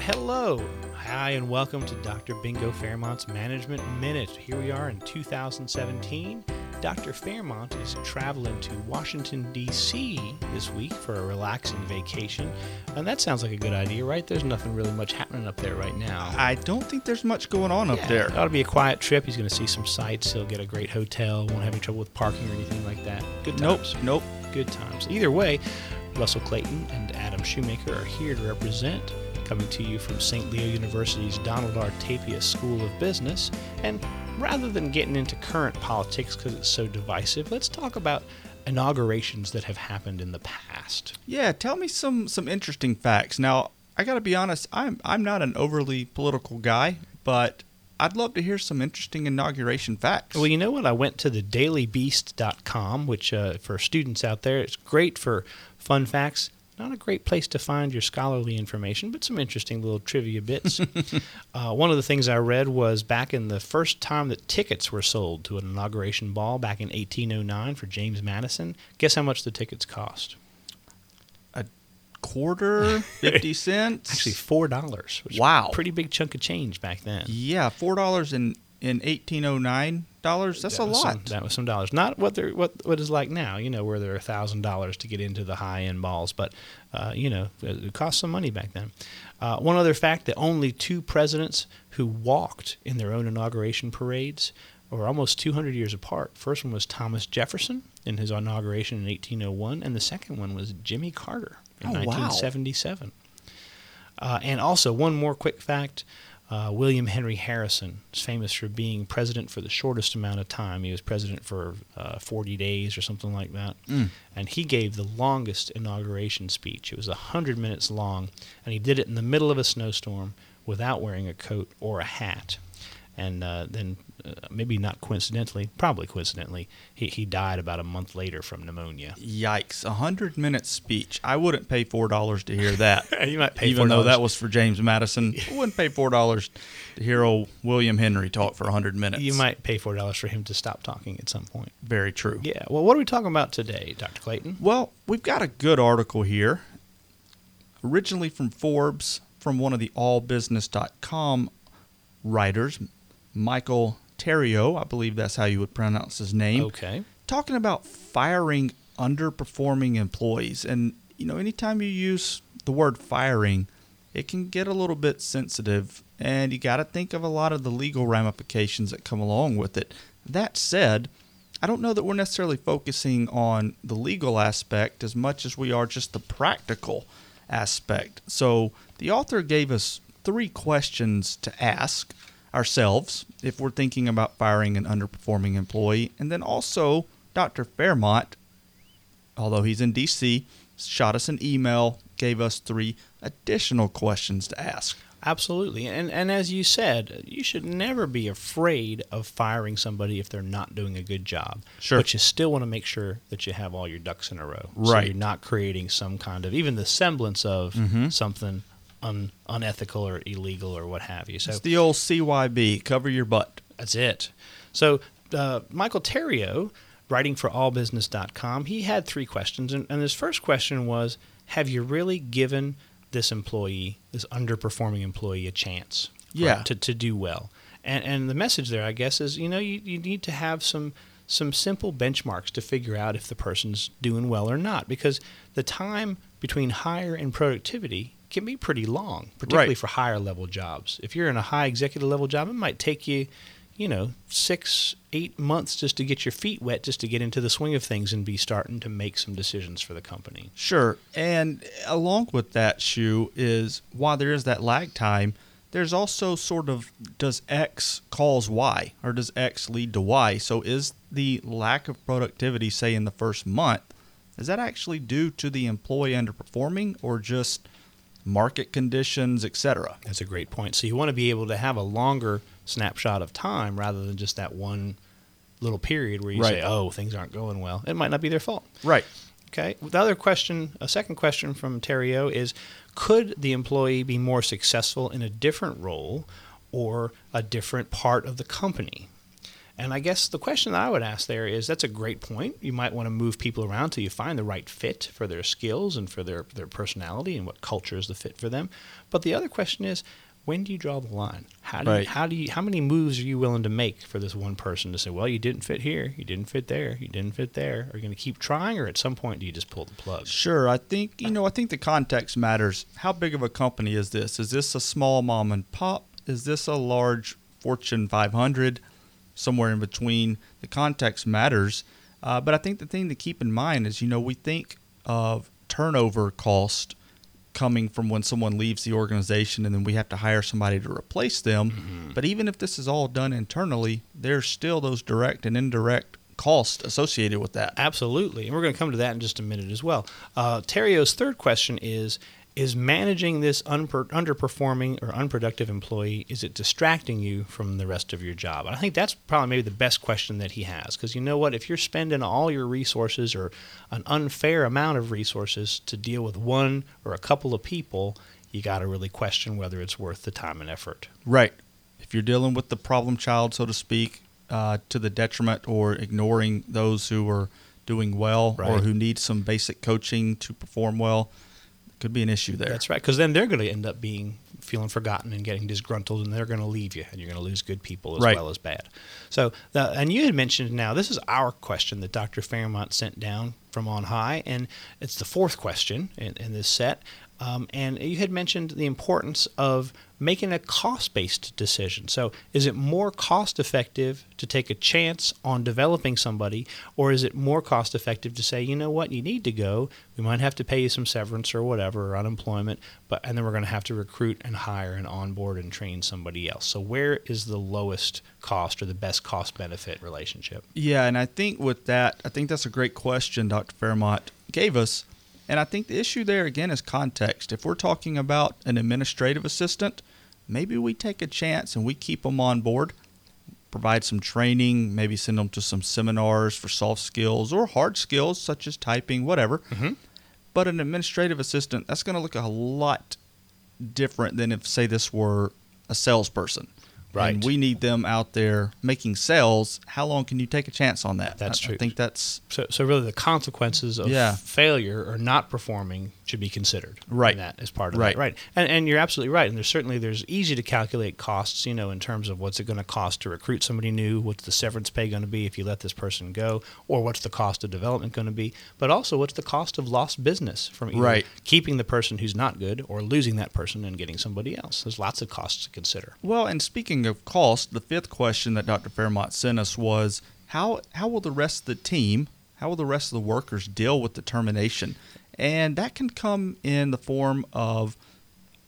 Hello. Hi, and welcome to Dr. Bingo Fairmont's Management Minute. Here we are in 2017. Dr. Fairmont is traveling to Washington, D.C. this week for a relaxing vacation. And that sounds like a good idea, right? There's nothing really much happening up there right now. I don't think there's much going on Yeah, up there. It ought to be a quiet trip. He's going to see some sights. He'll get a great hotel. Won't have any trouble with parking or anything like that. Good times. Nope, nope. Good times. Either way, Russell Clayton and Adam Shoemaker are here to represent, coming to you from St. Leo University's Donald R. Tapia School of Business. And rather than getting into current politics because it's so divisive, let's talk about inaugurations that have happened in the past. Yeah, tell me some some interesting facts. Now, I got to be honest, I'm I'm not an overly political guy, but I'd love to hear some interesting inauguration facts. Well, you know what? I went to the dailybeast.com, which uh, for students out there, it's great for fun facts. Not a great place to find your scholarly information, but some interesting little trivia bits. uh, one of the things I read was back in the first time that tickets were sold to an inauguration ball back in 1809 for James Madison. Guess how much the tickets cost? A quarter, 50 cents. Actually, four dollars. Wow. a pretty big chunk of change back then. yeah, $4 in in 1809 dollars. That's That a lot. Some, that was some dollars. Not what they're what what is like now. You know, where there are a thousand dollars to get into the high end balls, but uh, you know, it it cost some money back then. Uh, one other fact: that only two presidents who walked in their own inauguration parades were almost 200 years apart. First one was Thomas Jefferson in his inauguration in 1801, and the second one was Jimmy Carter in Oh, wow. 1977. Uh, and also, one more quick fact uh, William Henry Harrison is famous for being president for the shortest amount of time. He was president for uh, 40 days or something like that. Mm. And he gave the longest inauguration speech. It was 100 minutes long, and he did it in the middle of a snowstorm without wearing a coat or a hat. And uh, then, uh, maybe not coincidentally, probably coincidentally, he, he died about a month later from pneumonia. Yikes! A hundred minute speech. I wouldn't pay four dollars to hear that. you might pay Even though $4. that was for James Madison, I wouldn't pay four dollars to hear old William Henry talk for a hundred minutes. You might pay four dollars for him to stop talking at some point. Very true. Yeah. Well, what are we talking about today, Dr. Clayton? Well, we've got a good article here, originally from Forbes, from one of the allbusiness.com writers, Michael Terrio, I believe that's how you would pronounce his name, Okay. talking about firing underperforming employees. And, you know, anytime you use the word firing, it can get a little bit sensitive, and you got to think of a lot of the legal ramifications that come along with it. That said, I don't know that we're necessarily focusing on the legal aspect as much as we are just the practical aspect. So, the author gave us three questions to ask ourselves if we're thinking about firing an underperforming employee. And then also, Dr. Fairmont, although he's in DC, shot us an email, gave us three additional questions to ask. Absolutely. And and as you said, you should never be afraid of firing somebody if they're not doing a good job. Sure. But you still want to make sure that you have all your ducks in a row. So Right. you're not creating some kind of even the semblance of Mhm. something un, unethical or illegal or what have you. So It's the old CYB, cover your butt. That's it. So, uh, Michael Terrio, writing for allbusiness.com, he had three questions. And, and his first question was Have you really given this employee, this underperforming employee, a chance Yeah. to, to do well? And, and the message there, I guess, is you know, you, you need to have some. Some simple benchmarks to figure out if the person's doing well or not, because the time between hire and productivity can be pretty long, particularly Right. for higher level jobs. If you're in a high executive level job, it might take you, you know, six, eight months just to get your feet wet, just to get into the swing of things and be starting to make some decisions for the company. Sure. And along with that, Shu, is while there is that lag time, there's also sort of does X cause Y or does X lead to Y? So is the lack of productivity, say in the first month, is that actually due to the employee underperforming or just market conditions, etc.? That's a great point. So you want to be able to have a longer snapshot of time rather than just that one little period where you Right. say, "Oh, things aren't going well." It might not be their fault. Right. Okay. The other question, a second question from Terrio is could the employee be more successful in a different role or a different part of the company? And I guess the question that I would ask there is that's a great point. You might want to move people around till you find the right fit for their skills and for their, their personality and what culture is the fit for them. But the other question is, when do you draw the line? How do Right. you, how do you how many moves are you willing to make for this one person to say, well, you didn't fit here, you didn't fit there, you didn't fit there? Are you going to keep trying, or at some point do you just pull the plug? Sure. I think, you know, I think the context matters. How big of a company is this? Is this a small mom and pop? Is this a large Fortune 500? Somewhere in between. The context matters. Uh, but I think the thing to keep in mind is, you know, we think of turnover cost coming from when someone leaves the organization and then we have to hire somebody to replace them. But even if this is all done internally, there's still those direct and indirect costs associated with that. Absolutely, and we're going to come to that in just a minute as well. Uh, Terrio's third question is: Is managing this unper- underperforming or unproductive employee is it distracting you from the rest of your job? And I think that's probably maybe the best question that he has because you know what? If you're spending all your resources or an unfair amount of resources to deal with one or a couple of people, you got to really question whether it's worth the time and effort. Right. If you're dealing with the problem child, so to speak, uh, to the detriment or ignoring those who are doing well or who need some basic coaching to perform well, could be an issue there. That's right, because then they're going to end up being feeling forgotten and getting disgruntled, and they're going to leave you, and you're going to lose good people as Right. well as bad. So, the, and you had mentioned now this is our question that Dr. Fairmont sent down from on high, and it's the fourth question in, in this set. Um, and you had mentioned the importance of making a cost based decision. So, is it more cost effective to take a chance on developing somebody, or is it more cost effective to say, you know what, you need to go? We might have to pay you some severance or whatever, or unemployment, but and then we're going to have to recruit and hire and onboard and train somebody else. So, where is the lowest cost or the best cost benefit relationship? Yeah, and I think with that, I think that's a great question Dr. Fairmont gave us. And I think the issue there again is context. If we're talking about an administrative assistant, maybe we take a chance and we keep them on board, provide some training, maybe send them to some seminars for soft skills or hard skills such as typing, whatever. Mhm. But an administrative assistant, that's going to look a lot different than if, say, this were a salesperson. Right. And we need them out there making sales. How long can you take a chance on that? That's I, true. I think that's So, so really, the consequences of Yeah. failure or not performing should be considered. Right. in that as part of Right. that, right? And, and you're absolutely right. And there's certainly there's easy to calculate costs. You know, in terms of what's it going to cost to recruit somebody new, what's the severance pay going to be if you let this person go, or what's the cost of development going to be, but also what's the cost of lost business from either Right. keeping the person who's not good or losing that person and getting somebody else. There's lots of costs to consider. well. And speaking of cost, the fifth question that Dr. Fairmont sent us was how how will the rest of the team, how will the rest of the workers deal with the termination? And that can come in the form of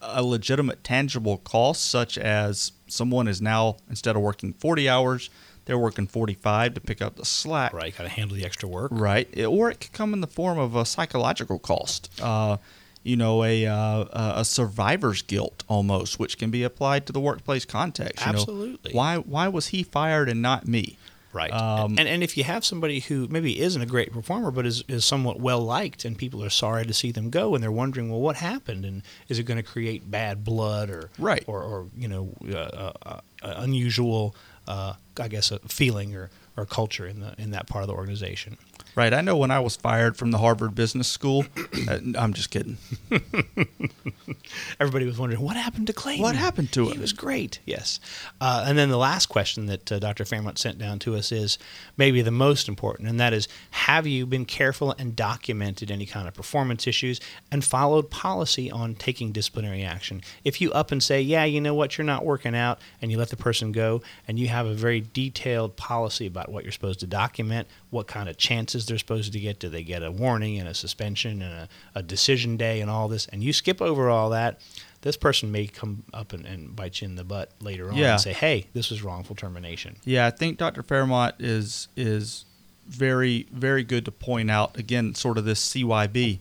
a legitimate tangible cost, such as someone is now instead of working 40 hours, they're working 45 to pick up the slack. Right, got to handle the extra work. Right. Or it could come in the form of a psychological cost. Uh, you know, a uh, a a survivor's guilt almost, which can be applied to the workplace context. You know, Absolutely. why why was he fired and not me? Right. Um, and, and if you have somebody who maybe isn't a great performer, but is, is somewhat well liked, and people are sorry to see them go, and they're wondering, well, what happened, and is it going to create bad blood or Right. or, or you know uh, uh, uh, unusual, uh, I guess, a feeling or, or culture in the in that part of the organization. Right. I know when I was fired from the Harvard Business School. uh, I'm just kidding. Everybody was wondering what happened to Clayton. What happened to him? He was great. Yes. Uh, and then the last question that uh, Dr. Fairmont sent down to us is maybe the most important, and that is: Have you been careful and documented any kind of performance issues and followed policy on taking disciplinary action? If you up and say, "Yeah, you know what, you're not working out," and you let the person go, and you have a very detailed policy about what you're supposed to document, what kind of chances they're supposed to get, do they get a warning and a suspension and a, a decision day and all this, and you skip over all that this person may come up and, and bite you in the butt later on Yeah. and say, "Hey, this was wrongful termination." Yeah, I think Dr. Fairmont is is very very good to point out again, sort of this CYB,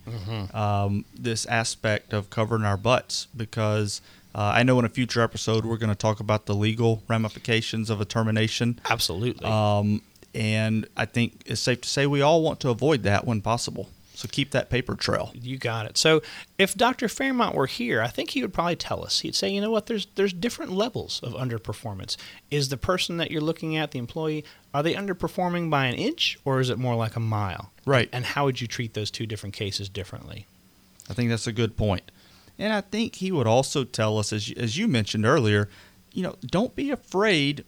um, this aspect of covering our butts because. Uh, I know in a future episode we're going to talk about the legal ramifications of a termination, Absolutely. um, and I think it's safe to say we all want to avoid that when possible. So keep that paper trail. You got it. So if Dr. Fairmont were here, I think he would probably tell us. He'd say, you know what, there's there's different levels of underperformance. Is the person that you're looking at, the employee, are they underperforming by an inch or is it more like a mile? Right. And how would you treat those two different cases differently? I think that's a good point. And I think he would also tell us, as you, as you mentioned earlier, you know, don't be afraid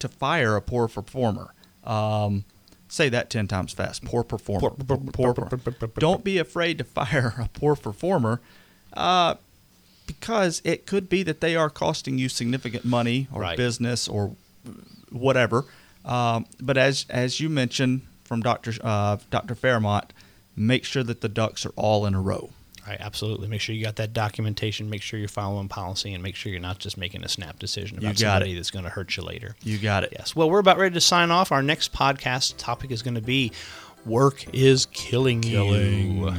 to fire a poor performer. Um, say that 10 times fast. Poor performer. Poor- Poor per- Don't be afraid to fire a poor performer uh, because it could be that they are costing you significant money or Right. business or whatever. Um, but as as you mentioned from Dr. Uh, Dr. Fairmont, make sure that the ducks are all in a row. Right, absolutely. Make sure you got that documentation. Make sure you're following policy, and make sure you're not just making a snap decision about somebody it. that's going to hurt you later. You got it. Yes. Well, we're about ready to sign off. Our next podcast topic is going to be work is killing, Killing. you.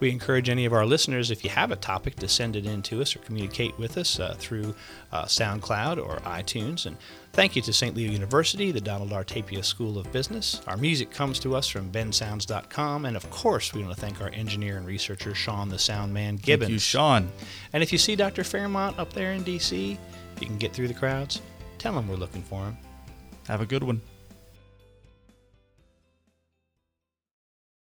We encourage any of our listeners, if you have a topic, to send it in to us or communicate with us uh, through uh, SoundCloud or iTunes. And thank you to St. Leo University, the Donald R. Tapia School of Business. Our music comes to us from bensounds.com. And of course, we want to thank our engineer and researcher, Sean the Sound Man Gibbons. Thank you, Sean. And if you see Dr. Fairmont up there in D.C., if you can get through the crowds, tell him we're looking for him. Have a good one.